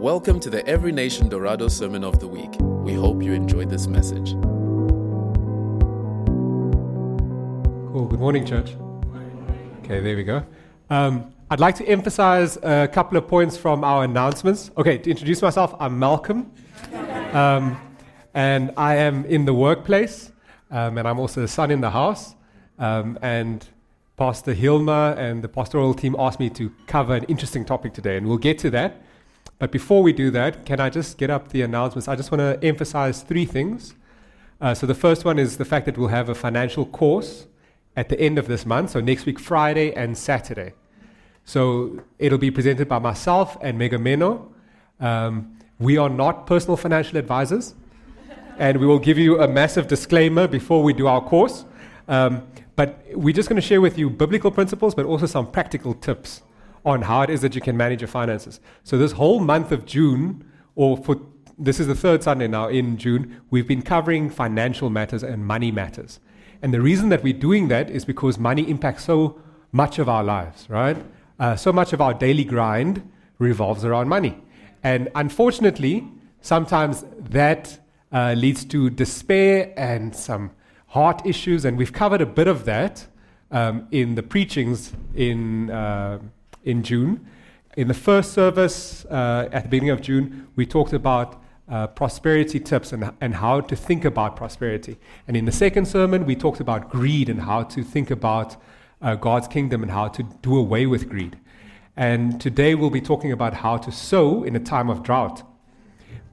Welcome to the Every Nation Dorado Sermon of the Week. We hope you enjoyed this message. Cool. Good morning, church. Okay, there we go. Um, I'd like to emphasize a couple of points from our announcements. Okay, to introduce myself, I'm Malcolm, um, and I am in the workplace, um, and I'm also the son in the house. Um, and Pastor Hilma and the pastoral team asked me to cover an interesting topic today, and we'll get to that. But before we do that, can I just get up the announcements? I just want to emphasize three things. Uh, so the first one is the fact that we'll have a financial course at the end of this month, so next week, Friday and Saturday. So it'll be presented by myself and Megameno. Um, we are not personal financial advisors, and we will give you a massive disclaimer before we do our course. Um, but we're just going to share with you biblical principles, but also some practical tips on how it is that you can manage your finances. So this whole month of June, or for this is the third Sunday now in June, we've been covering financial matters and money matters. And the reason that we're doing that is because money impacts so much of our lives, right? Uh, so much of our daily grind revolves around money. And unfortunately, sometimes that uh, leads to despair and some heart issues. And we've covered a bit of that um, in the preachings in. Uh, in June. In the first service uh, at the beginning of June, we talked about uh, prosperity tips and, and how to think about prosperity. And in the second sermon, we talked about greed and how to think about uh, God's kingdom and how to do away with greed. And today we'll be talking about how to sow in a time of drought.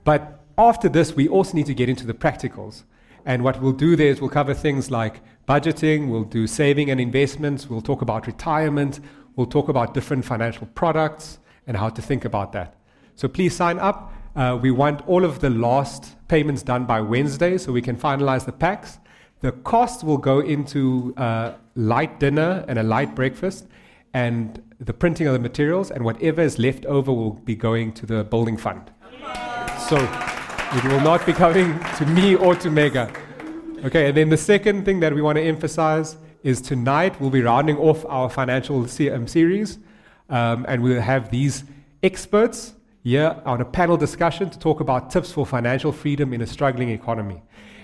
But after this, we also need to get into the practicals. And what we'll do there is we'll cover things like budgeting, we'll do saving and investments, we'll talk about retirement, We'll talk about different financial products and how to think about that. So please sign up. Uh, we want all of the last payments done by Wednesday so we can finalize the packs. The cost will go into uh, light dinner and a light breakfast and the printing of the materials, and whatever is left over will be going to the building fund. So it will not be coming to me or to Mega. Okay, and then the second thing that we want to emphasize is tonight we'll be rounding off our financial CM series, um, and we'll have these experts here on a panel discussion to talk about tips for financial freedom in a struggling economy.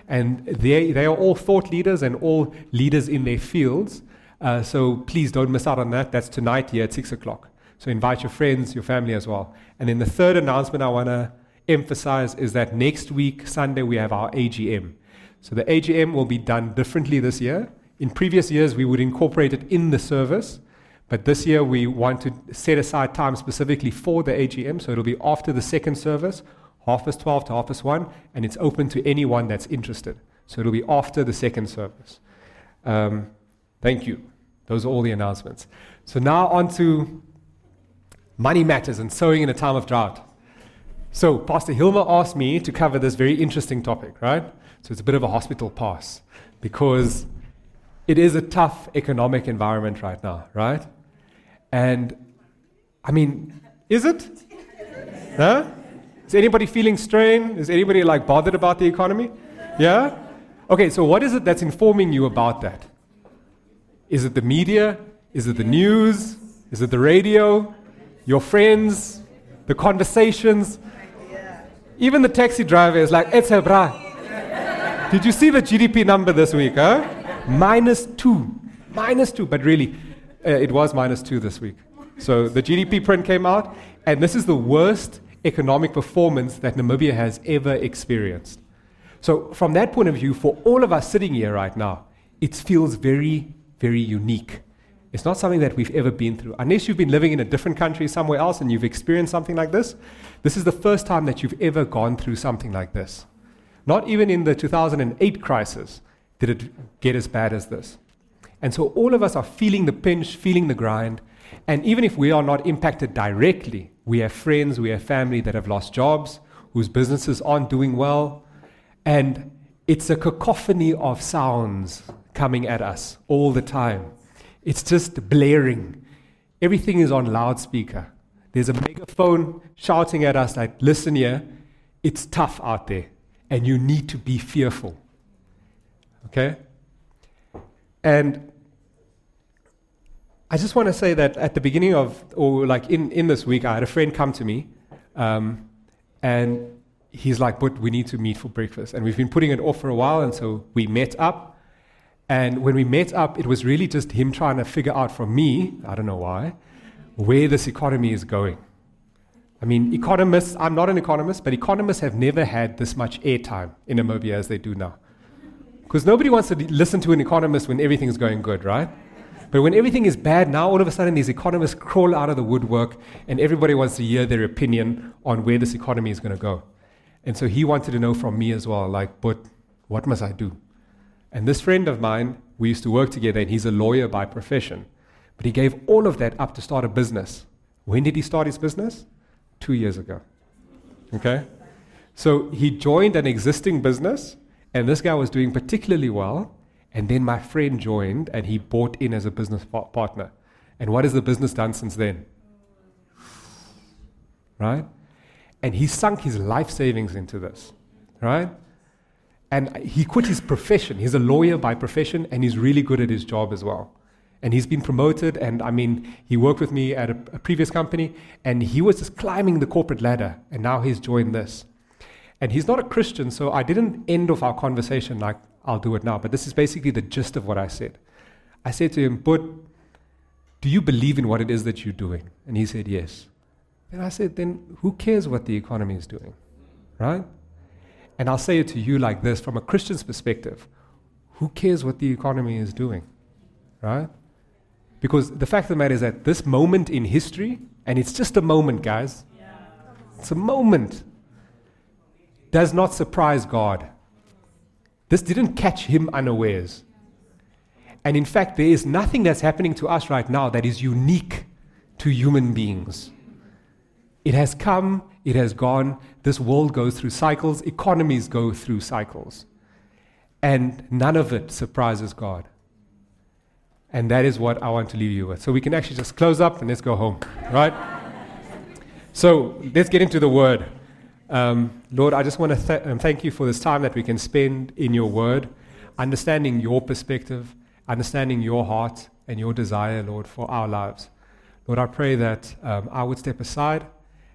And they, they are all thought leaders and all leaders in their fields. Uh, so please don't miss out on that. That's tonight here at 6 o'clock. So invite your friends, your family as well. And then the third announcement I want to emphasize is that next week, Sunday, we have our AGM. So the AGM will be done differently this year. In previous years, we would incorporate it in the service, but this year we want to set aside time specifically for the AGM, so it'll be after the second service, half past 12 to half past 1, and it's open to anyone that's interested. So it'll be after the second service. Um, thank you. Those are all the announcements. So now on to money matters and sowing in a time of drought. So Pastor Hilmer asked me to cover this very interesting topic, right? So it's a bit of a hospital pass because it is a tough economic environment right now, right? And I mean, is it? Huh? Is anybody feeling strain? Is anybody like bothered about the economy? Yeah? Okay, so what is it that's informing you about that? Is it the media? Is it the news? Is it the radio? Your friends? The conversations? Even the taxi driver is like, it's a bra. Did you see the GDP number this week, huh? Minus two. Minus two. But really, uh, it was minus two this week. So the GDP print came out, and this is the worst economic performance that Namibia has ever experienced. So, from that point of view, for all of us sitting here right now, it feels very, very unique. It's not something that we've ever been through. Unless you've been living in a different country somewhere else and you've experienced something like this, this is the first time that you've ever gone through something like this. Not even in the 2008 crisis did it get as bad as this. And so all of us are feeling the pinch, feeling the grind. And even if we are not impacted directly, we have friends, we have family that have lost jobs, whose businesses aren't doing well. And it's a cacophony of sounds coming at us all the time. It's just blaring. Everything is on loudspeaker. There's a megaphone shouting at us like, listen here, it's tough out there, and you need to be fearful. Okay? And I just want to say that at the beginning of, or like in, in this week, I had a friend come to me um, And he's like, but we need to meet for breakfast. And we've been putting it off for a while. And so we met up. And when we met up, it was really just him trying to figure out from me, I don't know why, where this economy is going. I mean, economists, I'm not an economist, but economists have never had this much airtime in Namibia as they do now. Because nobody wants to listen to an economist when everything is going good, right? But when everything is bad, now all of a sudden these economists crawl out of the woodwork and everybody wants to hear their opinion on where this economy is going to go. And so he wanted to know from me as well, like, but what must I do? And this friend of mine, we used to work together, and he's a lawyer by profession. But he gave all of that up to start a business. When did he start his business? Two years ago. Okay? So he joined an existing business, and this guy was doing particularly well. And then my friend joined, and he bought in as a business par- partner. And what has the business done since then? Right? And he sunk his life savings into this. Right? And he quit his profession. He's a lawyer by profession, and he's really good at his job as well. And he's been promoted, and I mean, he worked with me at a, a previous company, and he was just climbing the corporate ladder, and now he's joined this. And he's not a Christian, so I didn't end off our conversation like, I'll do it now. But this is basically the gist of what I said. I said to him, But do you believe in what it is that you're doing? And he said, Yes. And I said, Then who cares what the economy is doing? Right? And I'll say it to you like this from a Christian's perspective who cares what the economy is doing? Right? Because the fact of the matter is that this moment in history, and it's just a moment, guys, yeah. it's a moment, does not surprise God. This didn't catch him unawares. And in fact, there is nothing that's happening to us right now that is unique to human beings. It has come it has gone. This world goes through cycles, economies go through cycles. And none of it surprises God. And that is what I want to leave you with. So we can actually just close up and let's go home, right? so let's get into the word. Um, Lord, I just want to th- um, thank you for this time that we can spend in your word, understanding your perspective, understanding your heart and your desire, Lord, for our lives. Lord, I pray that um, I would step aside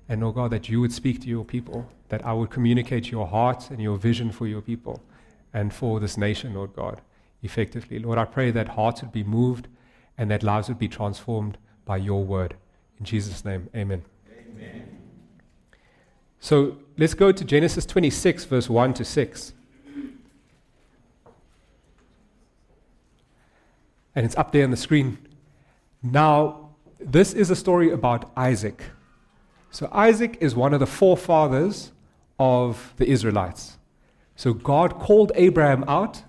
and, oh God, that you would speak to your people, that I would communicate your heart and your vision for your people and for this nation, Lord God, effectively. Lord, I pray that hearts would be moved and that lives would be transformed by your word. In Jesus' name, amen. amen. So let's go to Genesis 26, verse 1 to 6. And it's up there on the screen. Now, this is a story about Isaac. So Isaac is one of the forefathers of the Israelites. So God called Abraham out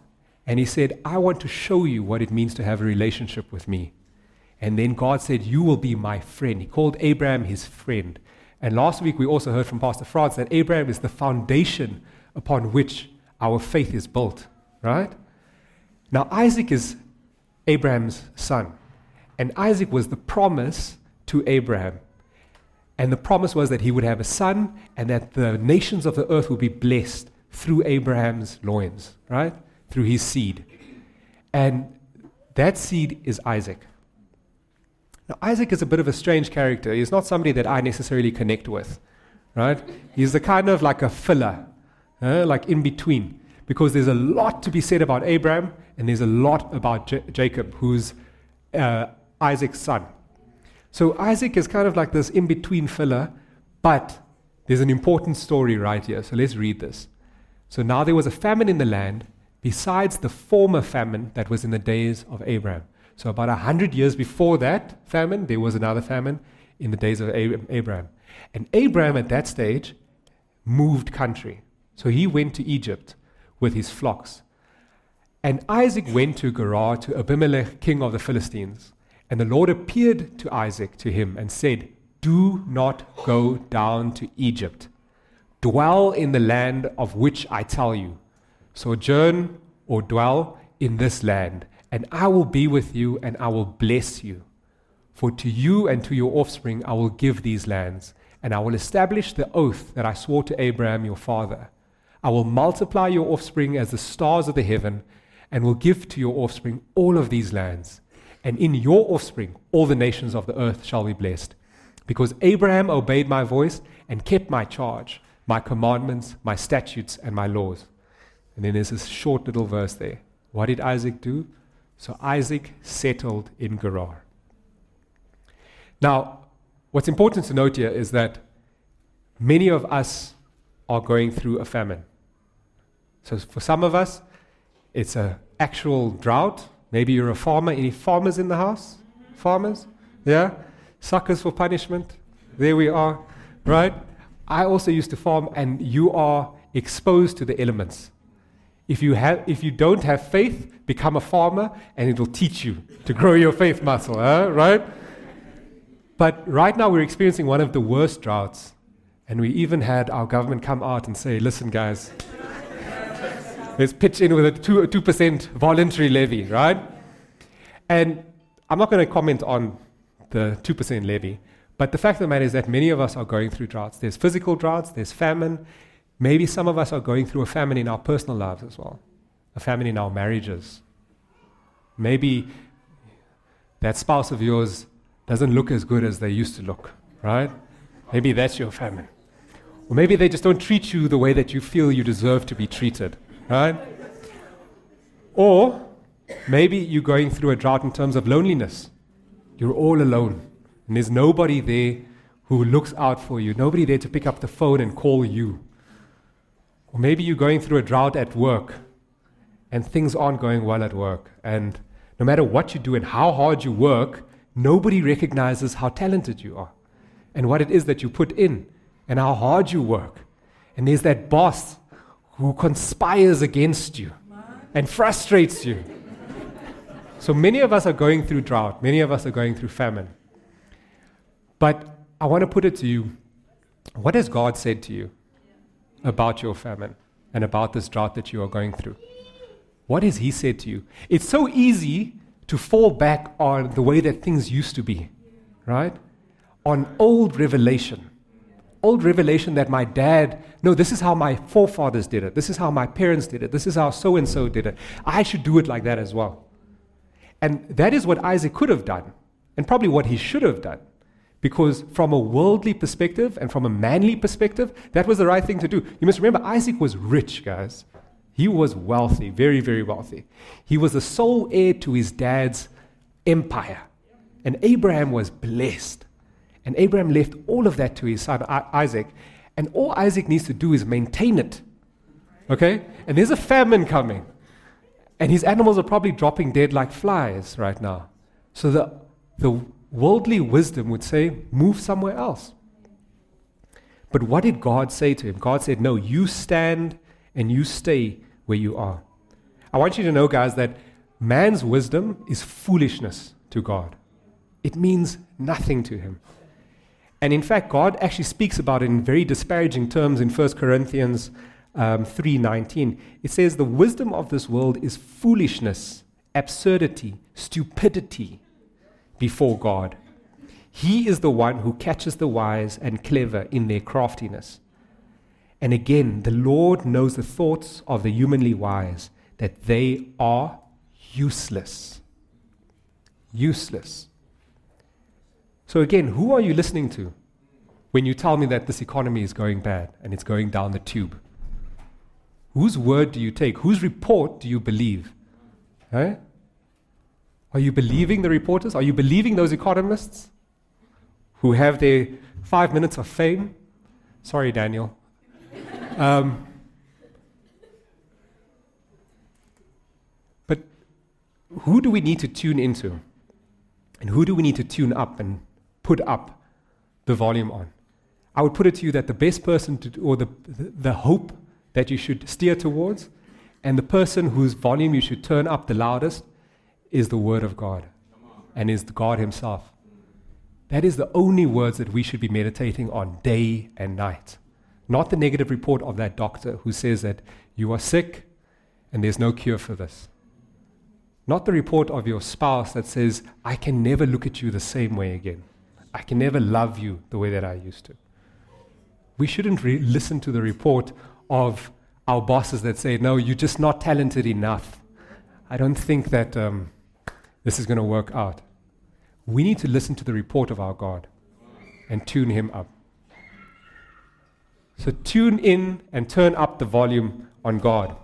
and he said, I want to show you what it means to have a relationship with me. And then God said, You will be my friend. He called Abraham his friend. And last week we also heard from Pastor Franz that Abraham is the foundation upon which our faith is built, right? Now, Isaac is Abraham's son. And Isaac was the promise to Abraham. And the promise was that he would have a son and that the nations of the earth would be blessed through Abraham's loins, right? Through his seed. And that seed is Isaac. Now, Isaac is a bit of a strange character. He's not somebody that I necessarily connect with, right? He's the kind of like a filler, uh, like in between, because there's a lot to be said about Abraham and there's a lot about J- Jacob, who's uh, Isaac's son. So Isaac is kind of like this in between filler, but there's an important story right here. So let's read this. So now there was a famine in the land besides the former famine that was in the days of Abraham. So about a hundred years before that famine, there was another famine in the days of Abraham. And Abraham at that stage moved country. So he went to Egypt with his flocks. And Isaac went to Gerar to Abimelech, king of the Philistines. And the Lord appeared to Isaac to him and said, Do not go down to Egypt. Dwell in the land of which I tell you. Sojourn or dwell in this land, and I will be with you and I will bless you. For to you and to your offspring I will give these lands, and I will establish the oath that I swore to Abraham your father. I will multiply your offspring as the stars of the heaven, and will give to your offspring all of these lands and in your offspring all the nations of the earth shall be blessed. Because Abraham obeyed my voice and kept my charge, my commandments, my statutes, and my laws. And then there's this short little verse there. What did Isaac do? So Isaac settled in Gerar. Now, what's important to note here is that many of us are going through a famine. So for some of us, it's an actual drought. Maybe you're a farmer. Any farmers in the house? Farmers? Yeah? Suckers for punishment. There we are. Right? I also used to farm, and you are exposed to the elements. If you, have, if you don't have faith, become a farmer, and it'll teach you to grow your faith muscle, huh? right? But right now, we're experiencing one of the worst droughts. And we even had our government come out and say, listen, guys, let's pitch in with a 2, 2% voluntary levy, right? And I'm not going to comment on the 2% levy, but the fact of the matter is that many of us are going through droughts. There's physical droughts, there's famine. Maybe some of us are going through a famine in our personal lives as well, a famine in our marriages. Maybe that spouse of yours doesn't look as good as they used to look, right? Maybe that's your famine. Or maybe they just don't treat you the way that you feel you deserve to be treated, right? Or maybe you're going through a drought in terms of loneliness. You're all alone. And there's nobody there who looks out for you, nobody there to pick up the phone and call you. Or maybe you're going through a drought at work and things aren't going well at work. And no matter what you do and how hard you work, nobody recognizes how talented you are and what it is that you put in and how hard you work. And there's that boss who conspires against you and frustrates you. So many of us are going through drought, many of us are going through famine. But I want to put it to you what has God said to you about your famine and about this drought that you are going through? What has He said to you? It's so easy to fall back on the way that things used to be, right? On old revelation. Old revelation that my dad, no, this is how my forefathers did it. This is how my parents did it. This is how so and so did it. I should do it like that as well. And that is what Isaac could have done, and probably what he should have done. Because from a worldly perspective and from a manly perspective, that was the right thing to do. You must remember, Isaac was rich, guys. He was wealthy, very, very wealthy. He was the sole heir to his dad's empire. And Abraham was blessed. And Abraham left all of that to his son Isaac. And all Isaac needs to do is maintain it. Okay? And there's a famine coming. And his animals are probably dropping dead like flies right now. So the, the worldly wisdom would say, move somewhere else. But what did God say to him? God said, No, you stand and you stay where you are. I want you to know, guys, that man's wisdom is foolishness to God. It means nothing to him. And in fact, God actually speaks about it in very disparaging terms in 1 Corinthians um, 3.19. It says, The wisdom of this world is foolishness, absurdity, stupidity before God. He is the one who catches the wise and clever in their craftiness. And again, the Lord knows the thoughts of the humanly wise, that they are useless. Useless. So, again, who are you listening to when you tell me that this economy is going bad and it's going down the tube? Whose word do you take? Whose report do you believe? Eh? Are you believing the reporters? Are you believing those economists who have their five minutes of fame? Sorry, Daniel. Um, but who do we need to tune into? And who do we need to tune up and put up the volume on? I would put it to you that the best person to, or the, the, the hope that you should steer towards, and the person whose volume you should turn up the loudest is the Word of God and is God Himself. That is the only words that we should be meditating on day and night. Not the negative report of that doctor who says that you are sick and there's no cure for this. Not the report of your spouse that says, I can never look at you the same way again. I can never love you the way that I used to. We shouldn't re- listen to the report of our bosses that say, No, you're just not talented enough. I don't think that um, this is going to work out. We need to listen to the report of our God and tune Him up. So tune in and turn up the volume on God.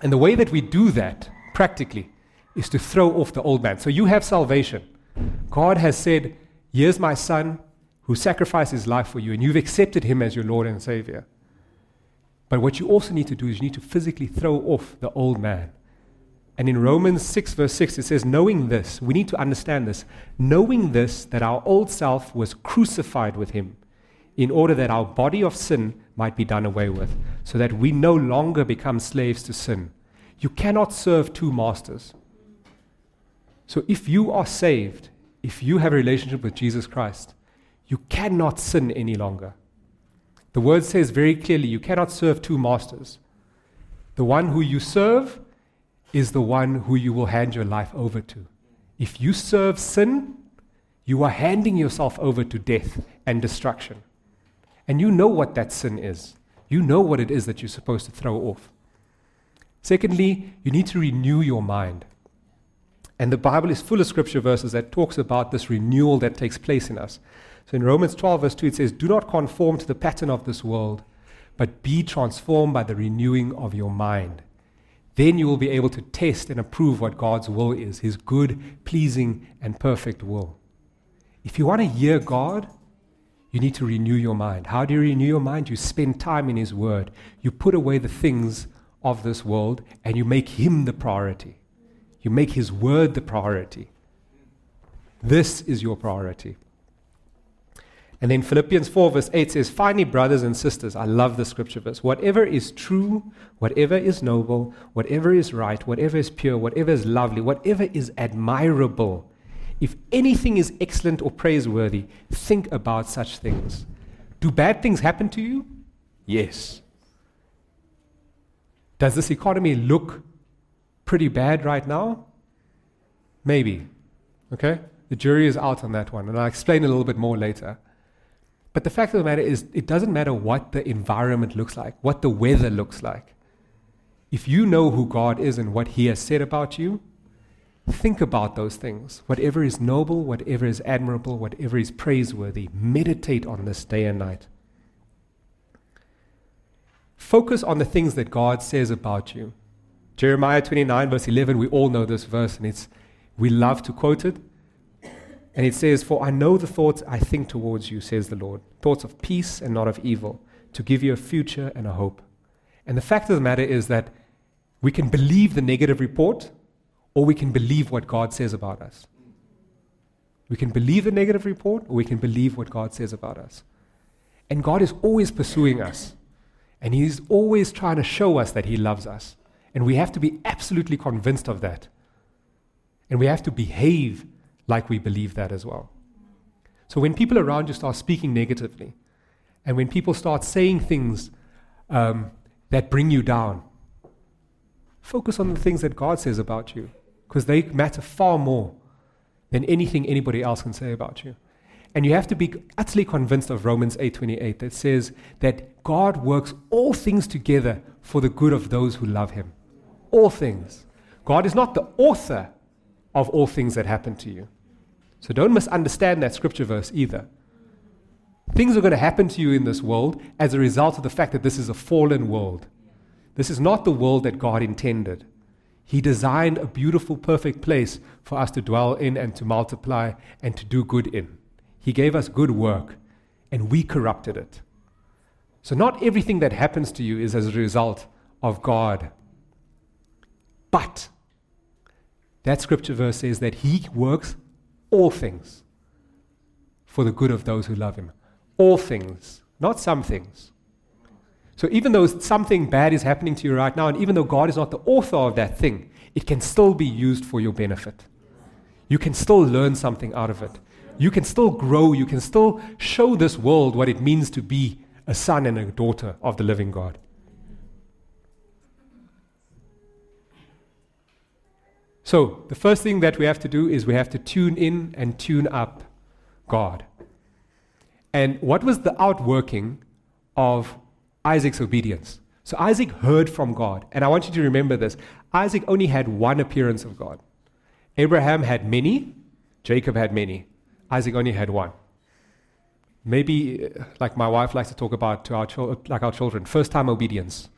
And the way that we do that practically is to throw off the old man. So you have salvation. God has said, Here's my son who sacrificed his life for you, and you've accepted him as your Lord and Savior. But what you also need to do is you need to physically throw off the old man. And in Romans 6, verse 6, it says, Knowing this, we need to understand this, knowing this, that our old self was crucified with him, in order that our body of sin might be done away with, so that we no longer become slaves to sin. You cannot serve two masters. So if you are saved, if you have a relationship with Jesus Christ, you cannot sin any longer. The word says very clearly you cannot serve two masters. The one who you serve is the one who you will hand your life over to. If you serve sin, you are handing yourself over to death and destruction. And you know what that sin is. You know what it is that you're supposed to throw off. Secondly, you need to renew your mind. And the Bible is full of scripture verses that talks about this renewal that takes place in us. So in Romans 12, verse 2, it says, Do not conform to the pattern of this world, but be transformed by the renewing of your mind. Then you will be able to test and approve what God's will is, his good, pleasing, and perfect will. If you want to hear God, you need to renew your mind. How do you renew your mind? You spend time in his word. You put away the things of this world and you make him the priority. You make his word the priority. This is your priority. And then Philippians 4, verse 8 says, Finally, brothers and sisters, I love the scripture verse. Whatever is true, whatever is noble, whatever is right, whatever is pure, whatever is lovely, whatever is admirable, if anything is excellent or praiseworthy, think about such things. Do bad things happen to you? Yes. Does this economy look pretty bad right now? Maybe. Okay? The jury is out on that one, and I'll explain a little bit more later. But the fact of the matter is, it doesn't matter what the environment looks like, what the weather looks like. If you know who God is and what He has said about you, think about those things. Whatever is noble, whatever is admirable, whatever is praiseworthy, meditate on this day and night. Focus on the things that God says about you. Jeremiah 29, verse 11, we all know this verse, and it's, we love to quote it. And it says, For I know the thoughts I think towards you, says the Lord, thoughts of peace and not of evil, to give you a future and a hope. And the fact of the matter is that we can believe the negative report or we can believe what God says about us. We can believe the negative report or we can believe what God says about us. And God is always pursuing us. And He's always trying to show us that He loves us. And we have to be absolutely convinced of that. And we have to behave like we believe that as well. So when people around you start speaking negatively, and when people start saying things um, that bring you down, focus on the things that God says about you, because they matter far more than anything anybody else can say about you. And you have to be utterly convinced of Romans 8:28 that says that God works all things together for the good of those who love him. All things. God is not the author of all things that happen to you. So don't misunderstand that scripture verse either. Things are going to happen to you in this world as a result of the fact that this is a fallen world. This is not the world that God intended. He designed a beautiful, perfect place for us to dwell in and to multiply and to do good in. He gave us good work, and we corrupted it. So, not everything that happens to you is as a result of God. But that scripture verse says that He works all things for the good of those who love him. All things, not some things. So even though something bad is happening to you right now, and even though God is not the author of that thing, it can still be used for your benefit. You can still learn something out of it. You can still grow. You can still show this world what it means to be a son and a daughter of the living God. So, the first thing that we have to do is we have to tune in and tune up God. And what was the outworking of Isaac's obedience? So, Isaac heard from God. And I want you to remember this Isaac only had one appearance of God. Abraham had many, Jacob had many, Isaac only had one. maybe uh, like my wife likes to talk about to our chil- like our children, first time obedience.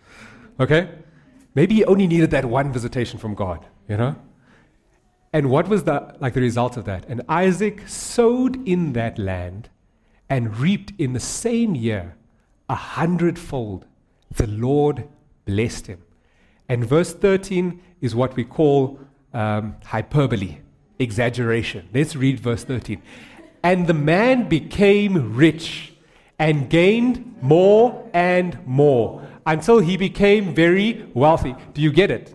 Okay? Maybe he only needed that one visitation from God, you know? And what was the like the result of that? And Isaac sowed in that land and reaped in the same year a hundredfold. The Lord blessed him. And verse 13 is what we call um, hyperbole, exaggeration. Let's read verse 13. And the man became rich and gained more and more until he became very wealthy. Do you get it?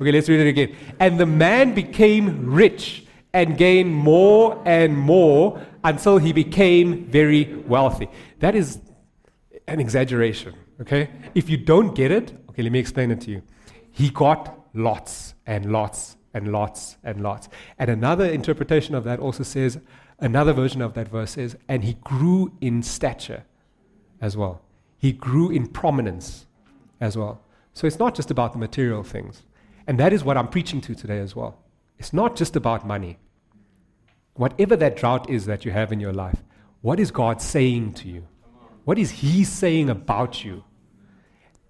Okay, let's read it again. And the man became rich and gained more and more until he became very wealthy. That is an exaggeration, okay? If you don't get it, okay, let me explain it to you. He got lots and lots and lots and lots. And another interpretation of that also says, another version of that verse says, and he grew in stature as well. He grew in prominence as well. So it's not just about the material things. And that is what I'm preaching to today as well. It's not just about money. Whatever that drought is that you have in your life, what is God saying to you? What is He saying about you?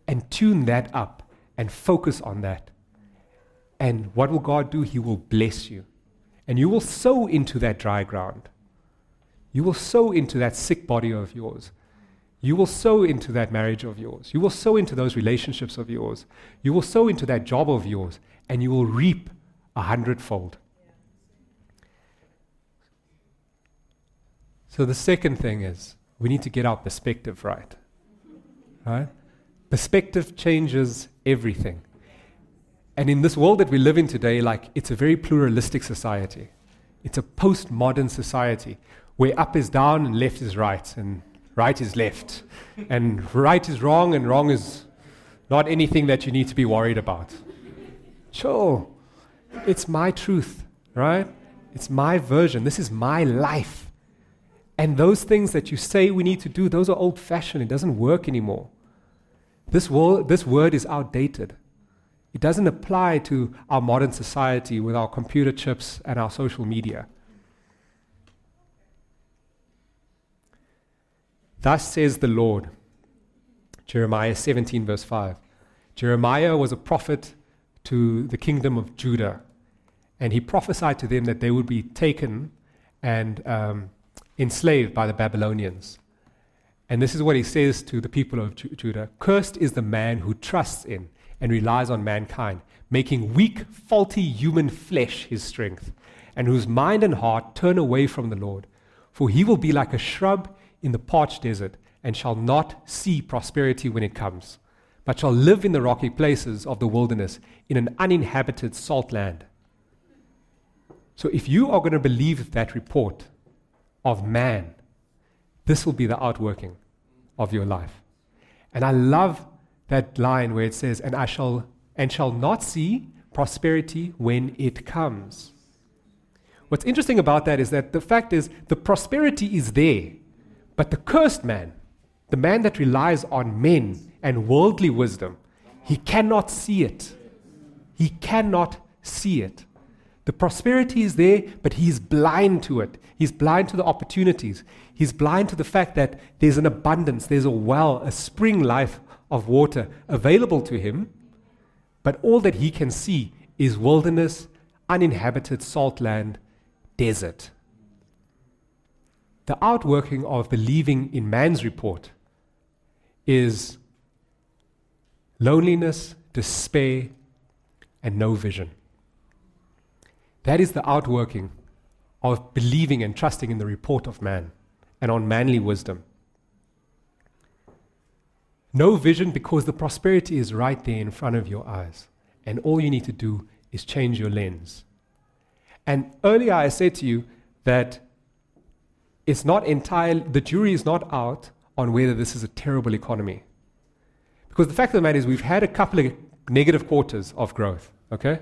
And tune that up and focus on that. And what will God do? He will bless you. And you will sow into that dry ground. You will sow into that sick body of yours. You will sow into that marriage of yours. You will sow into those relationships of yours. You will sow into that job of yours, and you will reap a hundredfold. So the second thing is we need to get our perspective right. Right? Perspective changes everything. And in this world that we live in today, like it's a very pluralistic society. It's a postmodern society where up is down and left is right, and right is left, and right is wrong, and wrong is not anything that you need to be worried about. Sure, it's my truth, right? It's my version. This is my life. And those things that you say we need to do, those are old fashioned. It doesn't work anymore. This, wo- this word is outdated. It doesn't apply to our modern society with our computer chips and our social media. Thus says the Lord. Jeremiah 17, verse 5. Jeremiah was a prophet to the kingdom of Judah, and he prophesied to them that they would be taken and um, enslaved by the Babylonians. And this is what he says to the people of Ju- Judah Cursed is the man who trusts in and relies on mankind, making weak, faulty human flesh his strength, and whose mind and heart turn away from the Lord. For he will be like a shrub in the parched desert, and shall not see prosperity when it comes, but shall live in the rocky places of the wilderness, in an uninhabited salt land. So if you are going to believe that report of man, this will be the outworking of your life. And I love that line where it says, and I shall and shall not see prosperity when it comes. What's interesting about that is that the fact is the prosperity is there, but the cursed man, the man that relies on men and worldly wisdom, he cannot see it. He cannot see it. The prosperity is there, but he's blind to it. He's blind to the opportunities. He's blind to the fact that there's an abundance, there's a well, a spring life of water available to him, but all that he can see is wilderness, uninhabited salt land, desert. The outworking of believing in man's report is loneliness, despair, and no vision. That is the outworking of believing and trusting in the report of man and on manly wisdom. No vision because the prosperity is right there in front of your eyes. And all you need to do is change your lens. And earlier I said to you that it's not entirely, the jury is not out on whether this is a terrible economy. Because the fact of the matter is, we've had a couple of negative quarters of growth, okay?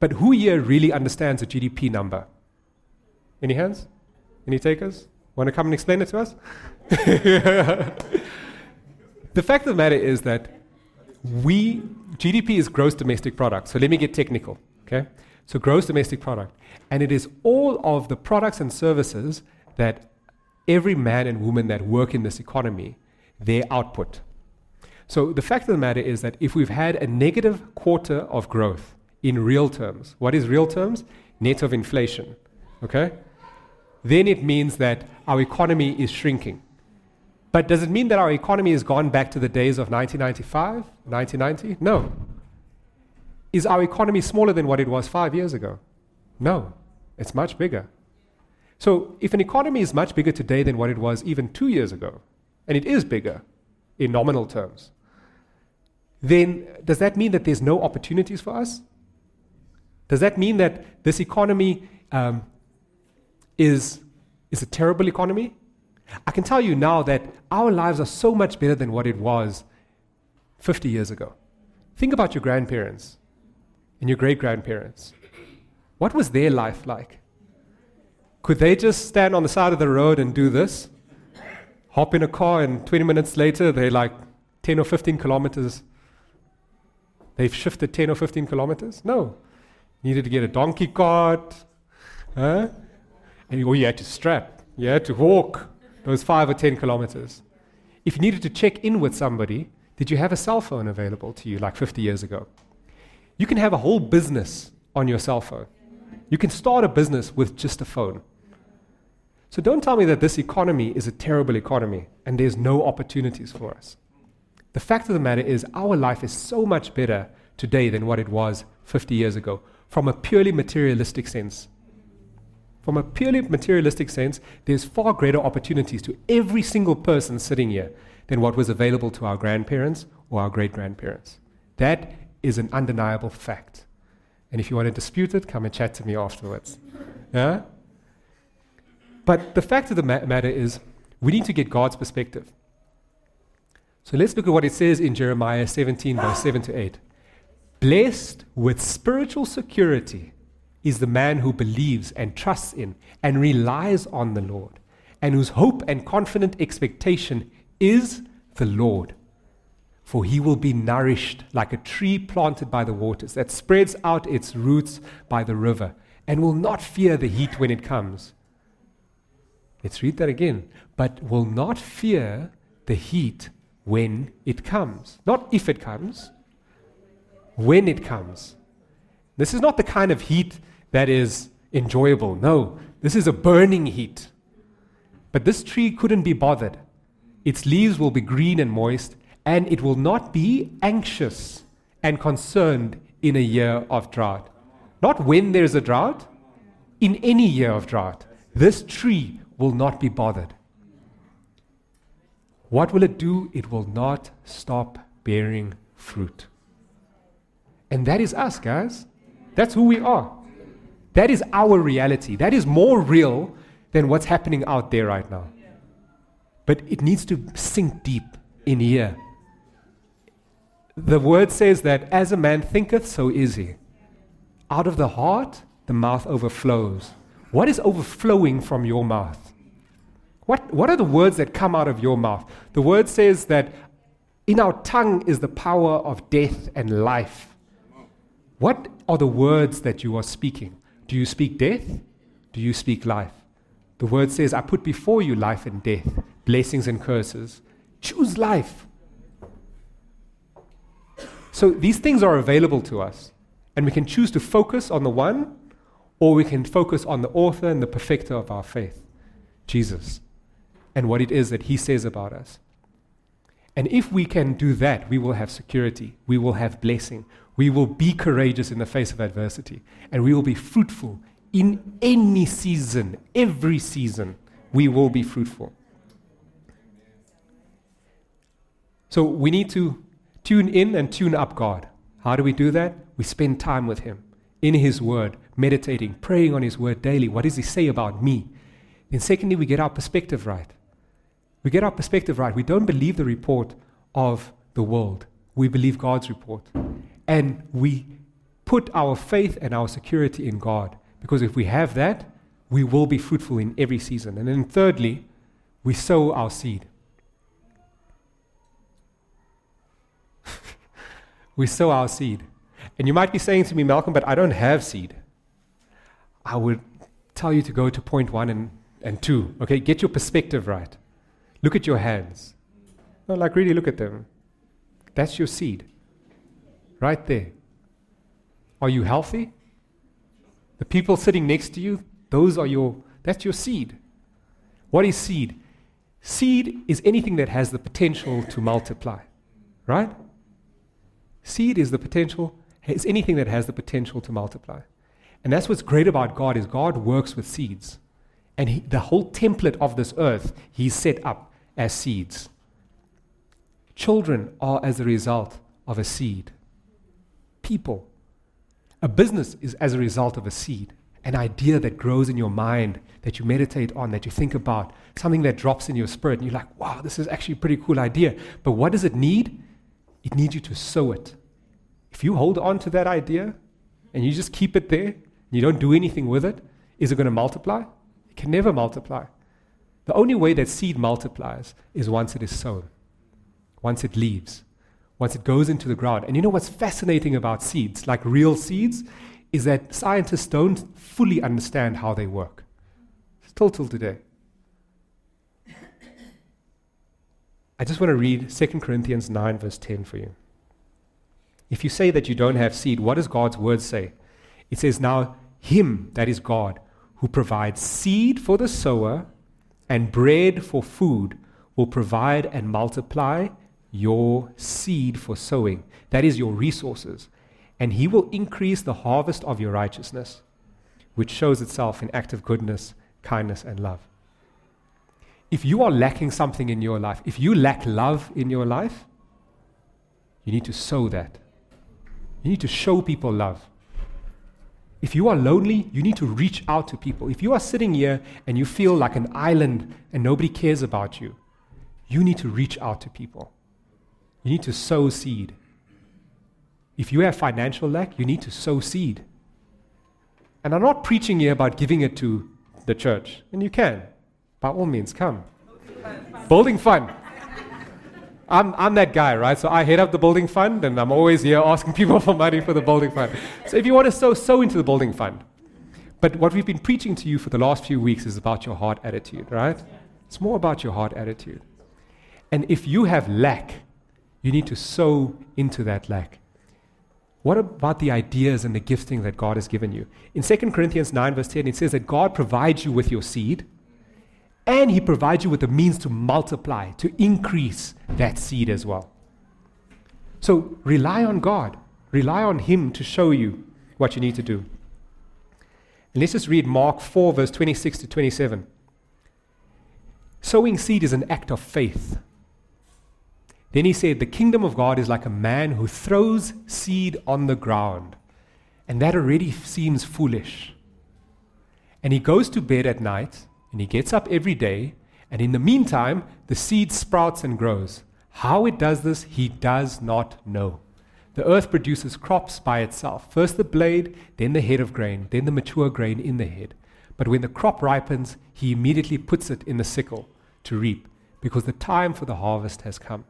But who here really understands a GDP number? Any hands? Any takers? Want to come and explain it to us? the fact of the matter is that we, GDP is gross domestic product. So let me get technical, okay? So gross domestic product. And it is all of the products and services that every man and woman that work in this economy, their output. So the fact of the matter is that if we've had a negative quarter of growth in real terms, what is real terms? Net of inflation, okay? Then it means that our economy is shrinking. But does it mean that our economy has gone back to the days of 1995, 1990? No. Is our economy smaller than what it was five years ago? No, it's much bigger. So, if an economy is much bigger today than what it was even two years ago, and it is bigger in nominal terms, then does that mean that there's no opportunities for us? Does that mean that this economy um, is, is a terrible economy? I can tell you now that our lives are so much better than what it was 50 years ago. Think about your grandparents and your great grandparents. What was their life like? Could they just stand on the side of the road and do this? Hop in a car, and 20 minutes later, they're like 10 or 15 kilometers. They've shifted 10 or 15 kilometers? No. Needed to get a donkey cart. Huh? And you, you had to strap. You had to walk those five or 10 kilometers. If you needed to check in with somebody, did you have a cell phone available to you like 50 years ago? You can have a whole business on your cell phone. You can start a business with just a phone. So don't tell me that this economy is a terrible economy and there's no opportunities for us. The fact of the matter is, our life is so much better today than what it was 50 years ago from a purely materialistic sense. From a purely materialistic sense, there's far greater opportunities to every single person sitting here than what was available to our grandparents or our great grandparents. That is an undeniable fact. And if you want to dispute it, come and chat to me afterwards. Yeah? But the fact of the matter is, we need to get God's perspective. So let's look at what it says in Jeremiah 17, verse 7 to 8. Blessed with spiritual security is the man who believes and trusts in and relies on the Lord, and whose hope and confident expectation is the Lord. For he will be nourished like a tree planted by the waters that spreads out its roots by the river and will not fear the heat when it comes. Let's read that again. But will not fear the heat when it comes. Not if it comes, when it comes. This is not the kind of heat that is enjoyable. No, this is a burning heat. But this tree couldn't be bothered. Its leaves will be green and moist, and it will not be anxious and concerned in a year of drought. Not when there's a drought, in any year of drought. This tree will not be bothered. What will it do? It will not stop bearing fruit. And that is us, guys. That's who we are. That is our reality. That is more real than what's happening out there right now. But it needs to sink deep in here. The word says that as a man thinketh, so is he. Out of the heart, the mouth overflows. What is overflowing from your mouth? What, what are the words that come out of your mouth? The word says that in our tongue is the power of death and life. What are the words that you are speaking? Do you speak death? Do you speak life? The word says, I put before you life and death, blessings and curses. Choose life. So these things are available to us, and we can choose to focus on the one, or we can focus on the author and the perfecter of our faith, Jesus, and what it is that he says about us. And if we can do that, we will have security, we will have blessing, we will be courageous in the face of adversity, and we will be fruitful in any season, every season, we will be fruitful. So we need to tune in and tune up God. How do we do that? We spend time with Him in His Word, meditating, praying on His Word daily. What does He say about me? Then, secondly, we get our perspective right. We get our perspective right. We don't believe the report of the world, we believe God's report. And we put our faith and our security in God. Because if we have that, we will be fruitful in every season. And then, thirdly, we sow our seed. we sow our seed. And you might be saying to me, Malcolm, but I don't have seed. I would tell you to go to point one and and two. Okay, get your perspective right. Look at your hands. No, like really look at them. That's your seed. Right there. Are you healthy? The people sitting next to you, those are your that's your seed. What is seed? Seed is anything that has the potential to multiply. Right? Seed is the potential, is anything that has the potential to multiply. And that's what's great about God is God works with seeds. And he, the whole template of this earth, He's set up as seeds. Children are as a result of a seed. People. A business is as a result of a seed. An idea that grows in your mind, that you meditate on, that you think about, something that drops in your spirit, and you're like, wow, this is actually a pretty cool idea. But what does it need? It needs you to sow it. If you hold on to that idea and you just keep it there, you don't do anything with it, is it going to multiply? It can never multiply. The only way that seed multiplies is once it is sown, once it leaves, once it goes into the ground. And you know what's fascinating about seeds, like real seeds, is that scientists don't fully understand how they work. Still till today. I just want to read 2 Corinthians 9, verse 10 for you. If you say that you don't have seed, what does God's word say? It says, Now, Him, that is God, who provides seed for the sower and bread for food, will provide and multiply your seed for sowing. That is your resources. And He will increase the harvest of your righteousness, which shows itself in active goodness, kindness, and love. If you are lacking something in your life, if you lack love in your life, you need to sow that. You need to show people love. If you are lonely, you need to reach out to people. If you are sitting here and you feel like an island and nobody cares about you, you need to reach out to people. You need to sow seed. If you have financial lack, you need to sow seed. And I'm not preaching here about giving it to the church, and you can. By all means, come. Building fund. I'm, I'm that guy, right? So I head up the building fund, and I'm always here asking people for money for the building fund. So if you want to sow, sow into the building fund. But what we've been preaching to you for the last few weeks is about your heart attitude, right? It's more about your heart attitude. And if you have lack, you need to sow into that lack. What about the ideas and the gifting that God has given you? In 2 Corinthians 9, verse 10, it says that God provides you with your seed and He provides you with the means to multiply, to increase that seed as well. So rely on God, rely on Him to show you what you need to do. And let's just read Mark 4, verse 26 to 27. Sowing seed is an act of faith. Then he said, The kingdom of God is like a man who throws seed on the ground. And that already seems foolish. And he goes to bed at night and he gets up every day, and in the meantime, the seed sprouts and grows. How it does this, he does not know. The earth produces crops by itself first the blade, then the head of grain, then the mature grain in the head. But when the crop ripens, he immediately puts it in the sickle to reap, because the time for the harvest has come.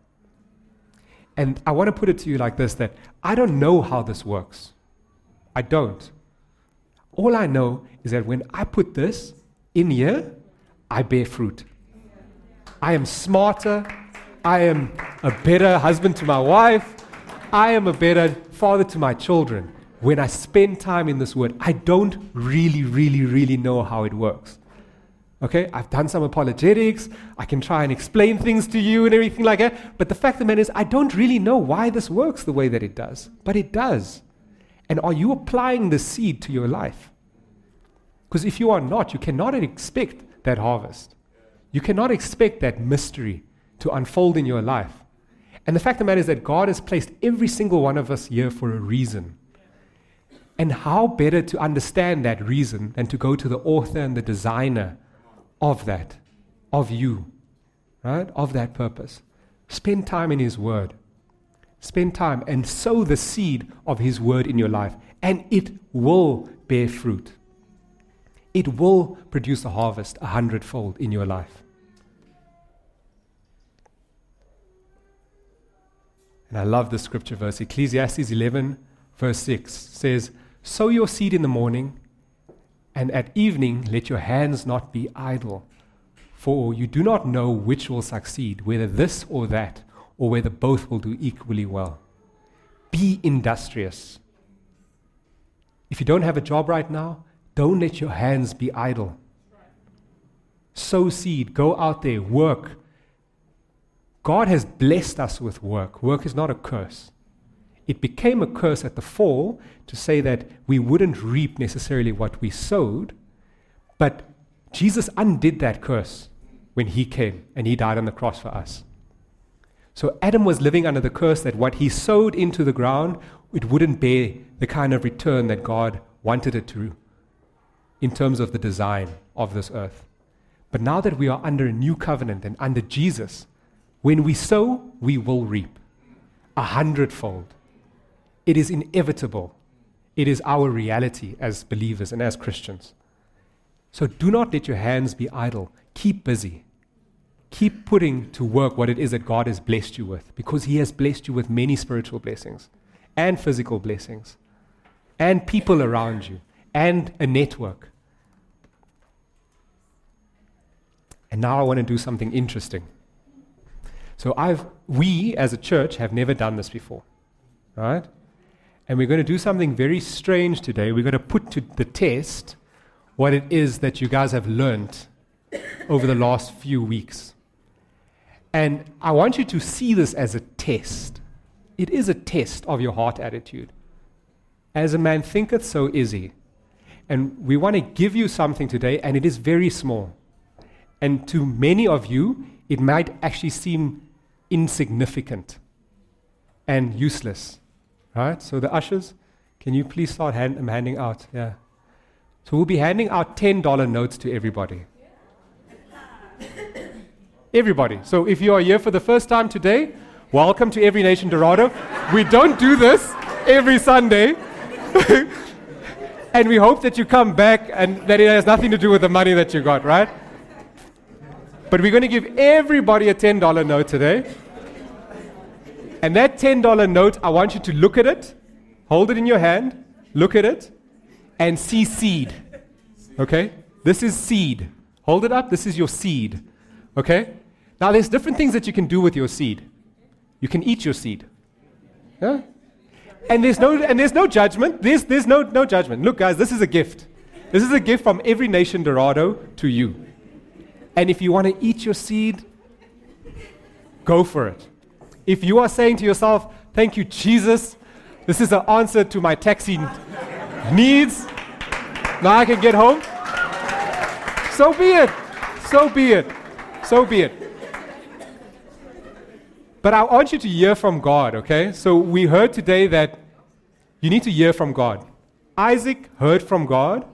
And I want to put it to you like this that I don't know how this works. I don't. All I know is that when I put this in here, I bear fruit. I am smarter. I am a better husband to my wife. I am a better father to my children. When I spend time in this word, I don't really, really, really know how it works. Okay, I've done some apologetics. I can try and explain things to you and everything like that. But the fact of the matter is, I don't really know why this works the way that it does. But it does. And are you applying the seed to your life? Because if you are not, you cannot expect that harvest. You cannot expect that mystery to unfold in your life. And the fact of the matter is that God has placed every single one of us here for a reason. And how better to understand that reason than to go to the author and the designer of that, of you, right? Of that purpose. Spend time in His Word. Spend time and sow the seed of His Word in your life, and it will bear fruit it will produce a harvest a hundredfold in your life. And I love the scripture verse. Ecclesiastes 11, verse 6 says, Sow your seed in the morning And at evening, let your hands not be idle, for you do not know which will succeed, whether this or that, or whether both will do equally well. Be industrious. If you don't have a job right now, don't let your hands be idle. Sow seed, go out there, work. God has blessed us with work. Work is not a curse. It became a curse at the fall to say that we wouldn't reap necessarily what we sowed, but Jesus undid that curse when he came and he died on the cross for us. So Adam was living under the curse that what he sowed into the ground, it wouldn't bear the kind of return that God wanted it to in terms of the design of this earth. But now that we are under a new covenant and under Jesus, when we sow, we will reap a hundredfold. It is inevitable. It is our reality as believers and as Christians. So do not let your hands be idle. Keep busy. Keep putting to work what it is that God has blessed you with, because He has blessed you with many spiritual blessings and physical blessings, and people around you, and a network. And now I want to do something interesting. So I've, we as a church have never done this before, right? And we're going to do something very strange today. We're going to put to the test what it is that you guys have learned over the last few weeks. And I want you to see this as a test. It is a test of your heart attitude. As a man thinketh, so is he. And we want to give you something today, and it is very small. And to many of you, it might actually seem insignificant and useless. Right? So the ushers, can you please start hand, um, handing out? Yeah. So we'll be handing out $10 notes to everybody. everybody. So if you are here for the first time today, welcome to Every Nation Dorado. we don't do this every Sunday. and we hope that you come back and that it has nothing to do with the money that you got, right? But we're going to give everybody a $10 note today. And that $10 note, I want you to look at it, hold it in your hand, look at it, and see seed. Okay? This is seed. Hold it up. This is your seed. Okay? Now, there's different things that you can do with your seed. You can eat your seed. Yeah? And there's no, and there's no judgment. There's, there's no, no judgment. Look, guys, this is a gift. This is a gift from every nation Dorado to you. And if you want to eat your seed, go for it. If you are saying to yourself, Thank you, Jesus, this is the answer to my taxi needs, now I can get home, so be it. So be it. So be it. But I want you to hear from God, okay? So we heard today that you need to hear from God. Isaac heard from God,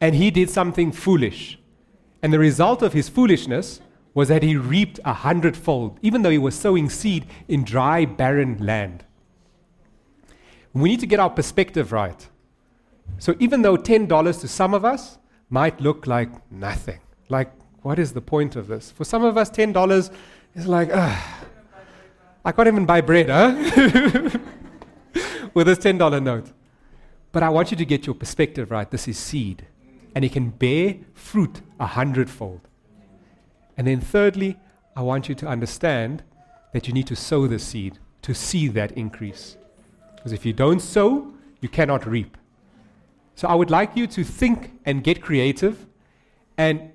and he did something foolish. And the result of his foolishness was that he reaped a hundredfold, even though he was sowing seed in dry, barren land. We need to get our perspective right. So even though $10 to some of us might look like nothing, like, what is the point of this? For some of us, $10 is like, ah, I can't even buy bread, huh? With this $10 note. But I want you to get your perspective right. This is seed, and it can bear fruit a hundredfold. And then, thirdly, I want you to understand that you need to sow the seed to see that increase. Because if you don't sow, you cannot reap. So I would like you to think and get creative. And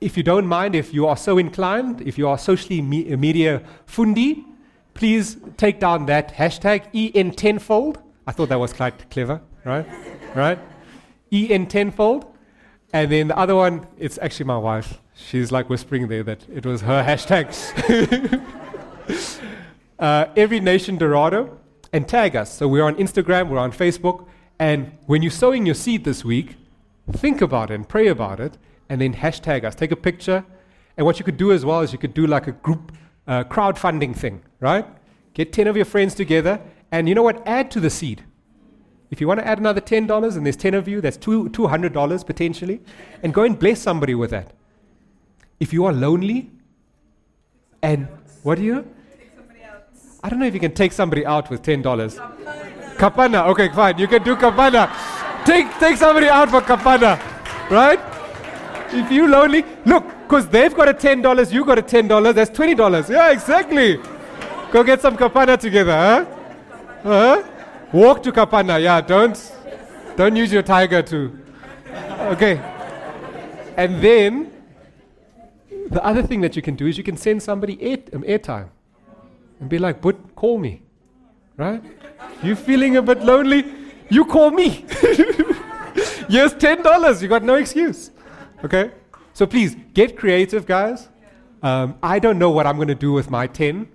if you don't mind, if you are so inclined, if you are socially me- media fundi, please take down that hashtag EN tenfold. I thought that was quite clever, right? right? EN tenfold. And then the other one, it's actually my wife. She's like whispering there that it was her hashtags. uh, every Nation Dorado and tag us. So we're on Instagram, we're on Facebook. And when you're sowing your seed this week, think about it and pray about it and then hashtag us. Take a picture. And what you could do as well is you could do like a group uh, crowdfunding thing, right? Get 10 of your friends together and you know what? Add to the seed. If you want to add another $10 and there's 10 of you, that's two, $200 potentially. And go and bless somebody with that. If you are lonely, and what do you? I don't know if you can take somebody out with $10. Kapana. Okay, fine. You can do kapana. take, take somebody out for kapana. right? If you lonely, look, because they've got a $10, you got a $10, that's $20. Yeah, exactly. Go get some kapana together, huh? Huh? Walk to kapana, yeah, don't, don't use your tiger to. Okay. And then, the other thing that you can do is you can send somebody air, um, airtime and be like, but call me, right? You feeling a bit lonely? You call me. Here's $10. You got no excuse. Okay? So please, get creative, guys. Um, I don't know what I'm going to do with my 10.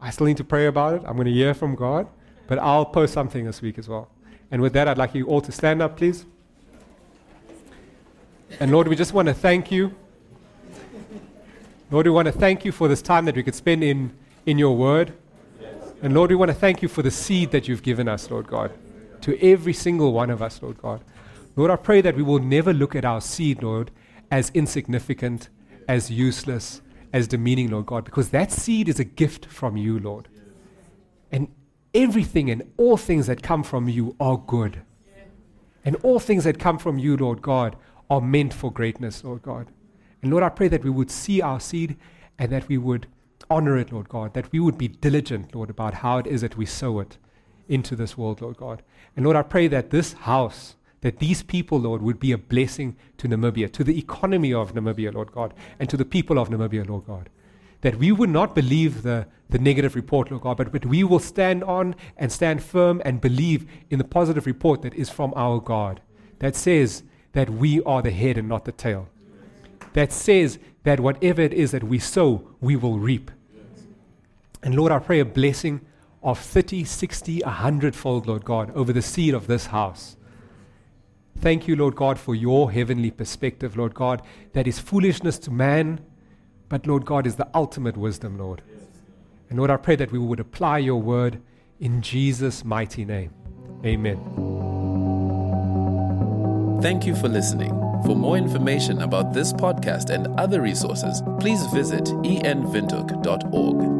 I still need to pray about it. I'm going to hear from God. But I'll post something this week as well. And with that, I'd like you all to stand up, please. And Lord, we just want to thank you. Lord, we want to thank you for this time that we could spend in, in your word. And Lord, we want to thank you for the seed that you've given us, Lord God, to every single one of us, Lord God. Lord, I pray that we will never look at our seed, Lord, as insignificant, as useless, as demeaning, Lord God, because that seed is a gift from you, Lord. And everything and all things that come from you are good. And all things that come from you, Lord God, are meant for greatness, Lord God. And Lord, I pray that we would see our seed and that we would honor it, Lord God, that we would be diligent, Lord, about how it is that we sow it into this world, Lord God. And Lord, I pray that this house, that these people, Lord, would be a blessing to Namibia, to the economy of Namibia, Lord God, and to the people of Namibia, Lord God. That we would not believe the, the negative report, Lord God, but, but we will stand on and stand firm and believe in the positive report that is from our God, that says that we are the head and not the tail, that says that whatever it is that we sow, we will reap. And Lord, I pray a blessing of 30, 60, 100 fold, Lord God, over the seed of this house. Thank you, Lord God, for your heavenly perspective, Lord God, that is foolishness to man, but Lord God is the ultimate wisdom, Lord. And Lord, I pray that we would apply your word in Jesus' mighty name. Amen. Thank you for listening. For more information about this podcast and other resources, please visit envindhoek.org.